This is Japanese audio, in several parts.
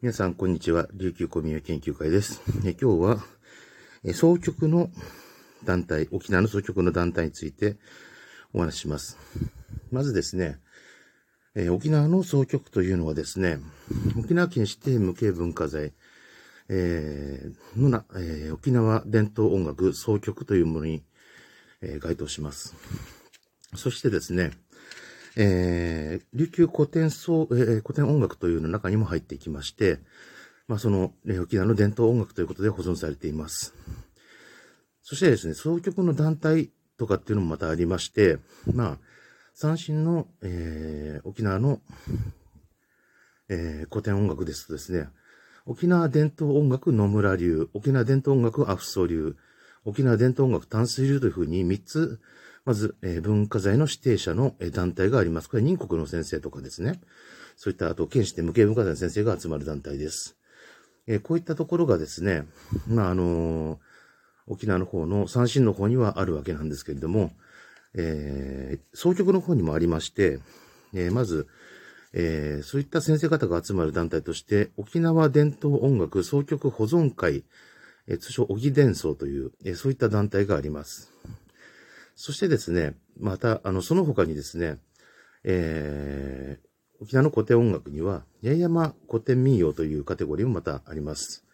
皆さん、こんにちは。琉球古民謡研究会です。え今日は、え総局の団体、沖縄の総局の団体についてお話しします。まずですね、え沖縄の総局というのはですね、沖縄県指定無形文化財、えー、のな、えー、沖縄伝統音楽総局というものに、えー、該当します。そしてですね、えー、琉球古典総、えー、古典音楽というの中にも入っていきまして、まあ、その、ね、沖縄の伝統音楽ということで保存されています。そしてですね、総局の団体とかっていうのもまたありまして、まあ、三振の、えー、沖縄の、えー、古典音楽ですとですね、沖縄伝統音楽野村流、沖縄伝統音楽アフソ流、沖縄伝統音楽淡水流というふうに3つまず、えー、文化財の指定者の、えー、団体があります。これは任国の先生とかですね。そういった、あと、県指定無形文化財の先生が集まる団体です。えー、こういったところがですね、まあ、あの沖縄の方の三振の方にはあるわけなんですけれども、え総局の方にもありまして、えまず、えそういった先生方が集まる団体として、沖縄伝統音楽総局保存会、え通称、小木伝奏という、えそういった団体があります。そしてですね、また、あの、その他にですね、えー、沖縄の古典音楽には、八重山古典民謡というカテゴリーもまたあります。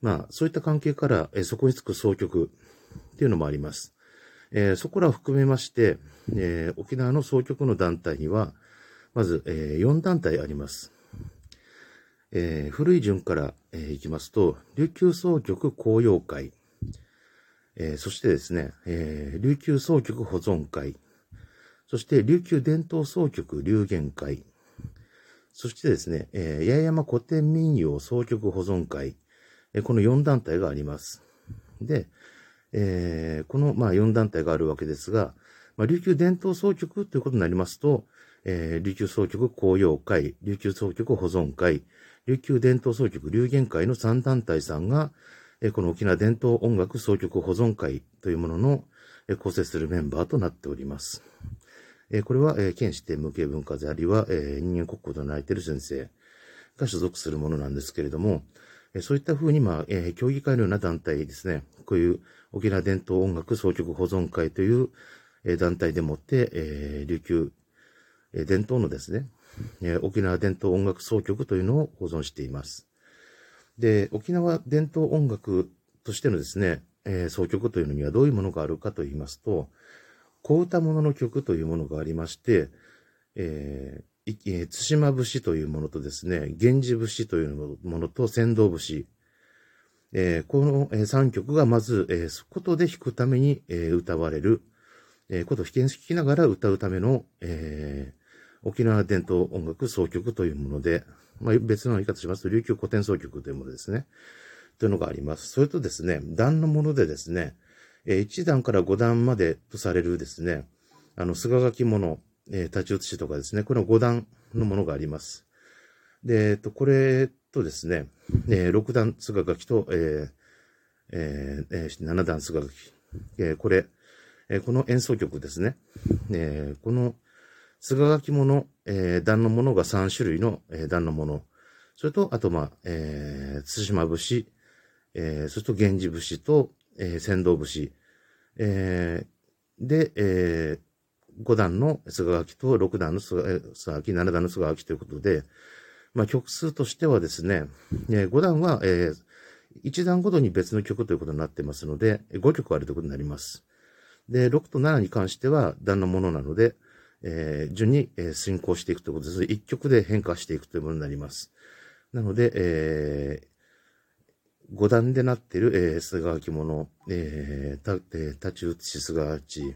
まあ、そういった関係から、えー、そこにつく総曲っていうのもあります。えー、そこらを含めまして、えー、沖縄の総局の団体には、まず、えー、4団体あります。えー、古い順から、えー、いきますと、琉球総局公用会、えー、そしてですね、えー、琉球総局保存会、そして琉球伝統総局流言会、そしてですね、えー、八重山古典民謡総局保存会、えー、この4団体があります。で、えー、この、まあ、4団体があるわけですが、まあ、琉球伝統総局ということになりますと、えー、琉球総局公用会、琉球総局保存会、琉球伝統総局流言会の3団体さんが、この沖縄伝統音楽総曲保存会というものの構成するメンバーとなっております。これは、県指定無形文化財あるいは人間国宝となれている先生が所属するものなんですけれども、そういったふうに、まあ、協議会のような団体ですね、こういう沖縄伝統音楽総曲保存会という団体でもって、琉球伝統のですね、沖縄伝統音楽総曲というのを保存しています。で、沖縄伝統音楽としてのですね、えー、総曲というのにはどういうものがあるかと言いますと、小歌物の曲というものがありまして、えー、えー、対馬節というものとですね、源氏節というものと仙道節、えー、この、えー、3曲がまず、えー、ことで弾くために、えー、歌われる、えー、こと弾きながら歌うための、えー、沖縄伝統音楽総曲というもので、まあ、別の言い方しますと、琉球古典奏曲というものですね。というのがあります。それとですね、段のものでですね、え1段から5段までとされるですね、あの、菅書き物、えー、立ち写しとかですね、この5段のものがあります。で、えっと、これとですね、えー、6段菅書きと、えーえー、7段菅書き、え、これ、えー、この演奏曲ですね、えー、この菅書き物、えー、段のものが3種類の、えー、段のもの。それと、あと、まあ、えー、津島節、えー、それと源氏節と、えー、仙道節。えー、で、えー、5段の菅書きと6段の菅書き、7段の菅書きということで、まあ、曲数としてはですね、えー、5段は、えー、1段ごとに別の曲ということになってますので、5曲あるということになります。で、6と7に関しては段のものなので、えー、順に、えー、進行していくということです。一曲で変化していくというものになります。なので、えー、五段でなっている、えー、菅垣物、えー、た、えー、立ち写し菅垣、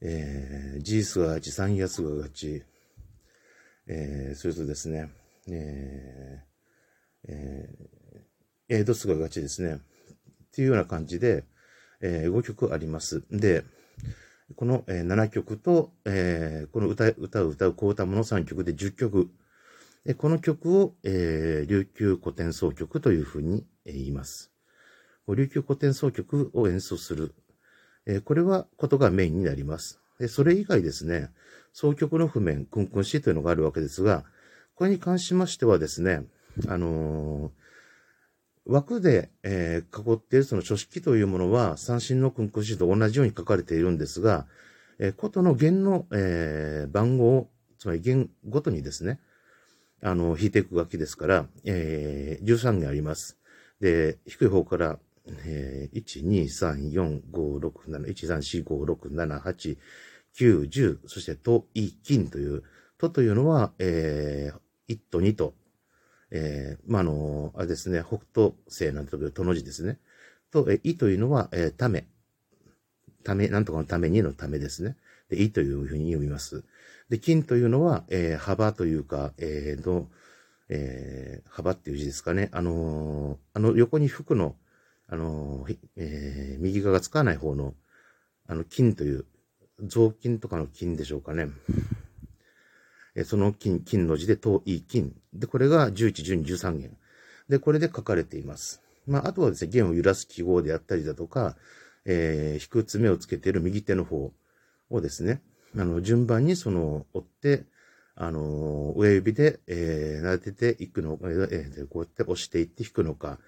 えー、G 菅垣、三夜菅垣、えー、それとですね、えー、えー、エイド菅垣ですね。っていうような感じで、えー、5曲あります。で、この、えー、7曲と、えー、この歌歌う歌う小歌もの3曲で10曲。この曲を、えー、琉球古典奏曲というふうに言います。琉球古典奏曲を演奏する。えー、これはことがメインになります。でそれ以外ですね、奏曲の譜面、クンクンシというのがあるわけですが、これに関しましてはですね、あのー枠で、えー、囲っているその書式というものは、三振の訓訓詞と同じように書かれているんですが、えー、ことの弦の、えー、番号、つまり弦ごとにですね、あの、引いていく楽器ですから、えー、13弦あります。で、低い方から、えー、1、2、3、4、5、6、7、1、3、4、5、6、7、8、9、10、そして、と、い、金という、とというのは、えー、1と2と、えー、まあ、あの、あれですね、北斗星なんてところとの字ですね。と、え、いというのは、えー、ため。ため、なんとかのためにのためですね。で、いというふうに読みます。で、金というのは、えー、幅というか、えー、の、えー、幅っていう字ですかね。あのー、あの横に服の、あの、え、右側がつかない方の、あの、金という、雑巾とかの金でしょうかね。その金、金の字で遠い金。で、これが11、12、13弦。で、これで書かれています。まあ、あとはですね、弦を揺らす記号であったりだとか、えー、引く爪をつけている右手の方をですね、あの、順番にその、追って、あの、親指で、えー、撫でていくのか、えー、こうやって押していって引くのか、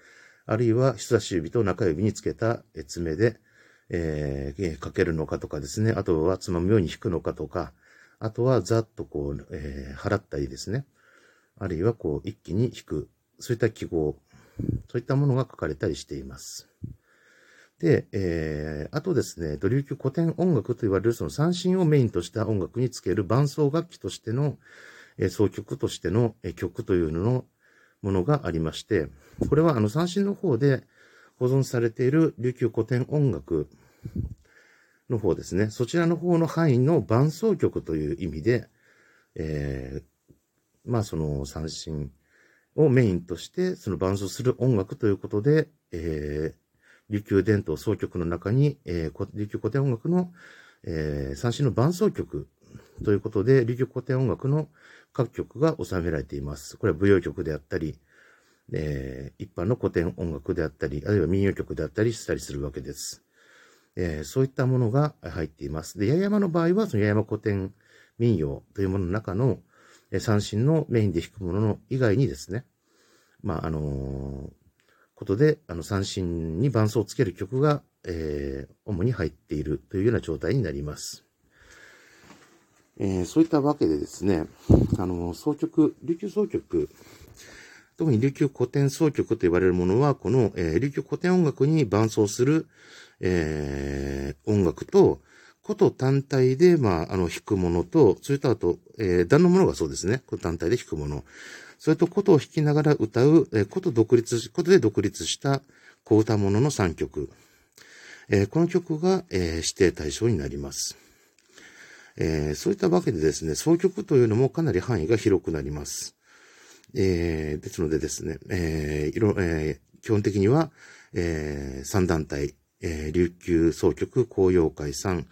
あるいは人差し指と中指につけた爪で、えー、かけるのかとかですね、あとはつまむように引くのかとか、あとはざっとこう、えー、払ったりですね。あるいはこう一気に引く。そういった記号。そういったものが書かれたりしています。で、えー、あとですね、ドリューキ古典音楽と言われるその三振をメインとした音楽につける伴奏楽器としての、えー、奏曲としての、えー、曲というののものがありまして、これはあの三振の方で保存されている琉球古典音楽の方ですね。そちらの方の範囲の伴奏曲という意味で、えー、まあその三振をメインとして、その伴奏する音楽ということで、えー、琉球伝統総曲の中に、えー、琉球古典音楽の、えー、三振の伴奏曲ということで、琉球古典音楽の各曲が収められています。これは舞踊曲であったり、えー、一般の古典音楽であったり、あるいは民謡曲であったりしたりするわけです。えー、そういったものが入っています。で、八重山の場合は、その八重山古典民謡というものの中の、えー、三振のメインで弾くものの以外にですね、まあ、あのー、ことで、あの、三振に伴奏をつける曲が、えー、主に入っているというような状態になります。えー、そういったわけでですね、あの、総曲、琉球総曲、特に琉球古典総曲と言われるものは、この、えー、琉球古典音楽に伴奏する、えー、音楽と、こと単体で、まあ、あの、弾くものと、それとあと、えー、段のものがそうですね。こと単体で弾くもの。それと、ことを弾きながら歌う、えー、こと独立、ことで独立した小歌ものの3曲。えー、この曲が、えー、指定対象になります。えー、そういったわけでですね、総曲というのもかなり範囲が広くなります。えー、ですのでですね、えー、いろ、えー、基本的には、えー、3団体、えー、琉球総局公用会さん、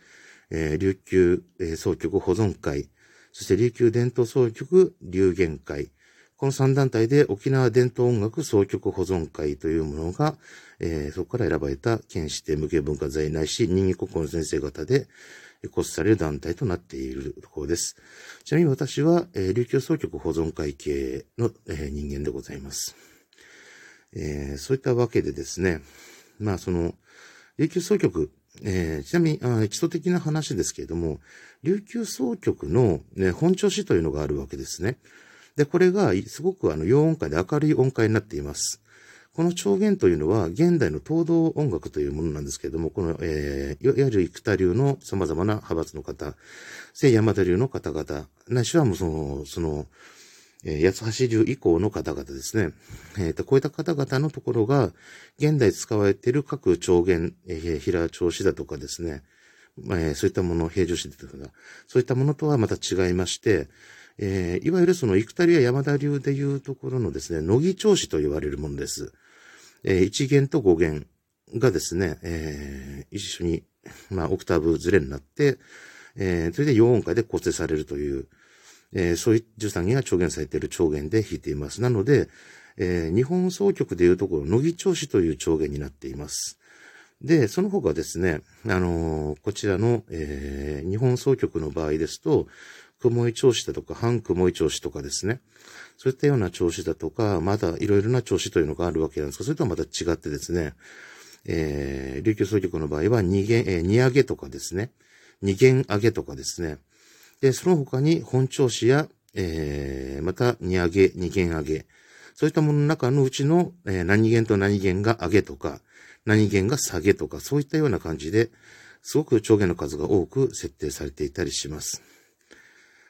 えー、琉球、えー、総局保存会、そして琉球伝統総局流言会、この3団体で沖縄伝統音楽総局保存会というものが、えー、そこから選ばれた県指定無形文化財ないし、人間国宝の先生方で、骨される団体となっているところです。ちなみに私は、えー、琉球総局保存会系の、えー、人間でございます。えー、そういったわけでですね、まあその、琉球総局、えー、ちなみにあ、基礎的な話ですけれども、琉球総局の、ね、本調子というのがあるわけですね。で、これがすごくあの、洋音階で明るい音階になっています。この調弦というのは、現代の東道音楽というものなんですけれども、この、えー、いわゆる生田流の様々な派閥の方、聖山田流の方々、ないしはもうその、その、えー、八橋流以降の方々ですね。えっ、ー、と、こういった方々のところが、現代使われている各調弦、えー、平調子だとかですね、えー、そういったもの、平常子だとか、そういったものとはまた違いまして、えー、いわゆるその生田流や山田流でいうところのですね、乃木調子と言われるものです。えー、1弦と5弦がですね、えー、一緒に、まあ、オクターブずれになって、えー、それで4音階で構成されるという、えー、そういう13弦が調弦されている調弦で弾いています。なので、えー、日本総曲でいうところ、乃木調子という調弦になっています。で、その他ですね、あのー、こちらの、えー、日本総曲の場合ですと、雲井調子だとか、半雲井調子とかですね。そういったような調子だとか、まだいろいろな調子というのがあるわけなんですが、それとはまた違ってですね、えー、琉球総局の場合は二弦、えー、二上げとかですね、二弦上げとかですね。で、その他に本調子や、えー、また二上げ、二弦上げ。そういったものの中のうちの、えー、何弦と何弦が上げとか、何弦が下げとか、そういったような感じで、すごく調弦の数が多く設定されていたりします。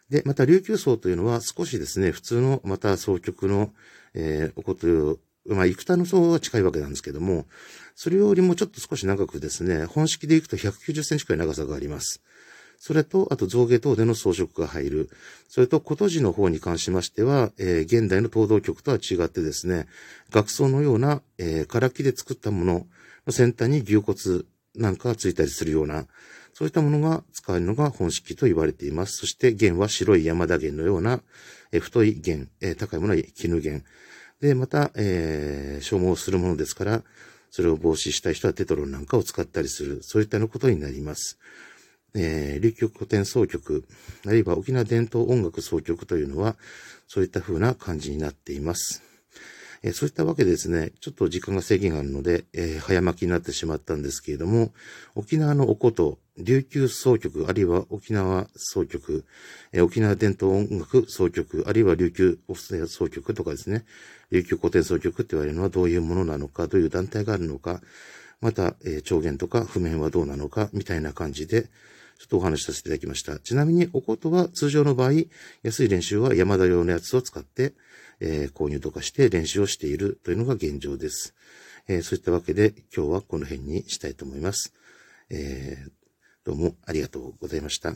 で、また琉球層というのは少しですね、普通のまた総曲の、えー、おこというまあ、幾多の層は近いわけなんですけども、それよりもちょっと少し長くですね、本式でいくと190センチくらい長さがあります。それと、あと象牙等での装飾が入る。それと、琴字の方に関しましては、えー、現代の東道局とは違ってですね、学装のような、えー、唐木で作ったもの先端に牛骨なんかがついたりするような、そういったものが使えるのが本式と言われています。そして、弦は白い山田弦のような、えー、太い弦、えー、高いものは絹弦。で、また、えー、消耗するものですから、それを防止したい人はテトロンなんかを使ったりする、そういったのことになります。えー、琉球古典総局、あるいは沖縄伝統音楽総局というのは、そういった風な感じになっています。えー、そういったわけですね、ちょっと時間が制限があるので、えー、早巻きになってしまったんですけれども、沖縄のおこと、琉球総局、あるいは沖縄総局、え沖縄伝統音楽総局、あるいは琉球オフセ総局とかですね、琉球古典総局って言われるのはどういうものなのか、どういう団体があるのか、また、えー、調言とか譜面はどうなのか、みたいな感じで、ちょっとお話しさせていただきました。ちなみに、おことは通常の場合、安い練習は山田用のやつを使って、えー、購入とかして練習をしているというのが現状です。えー、そういったわけで、今日はこの辺にしたいと思います。え、どうもありがとうございました。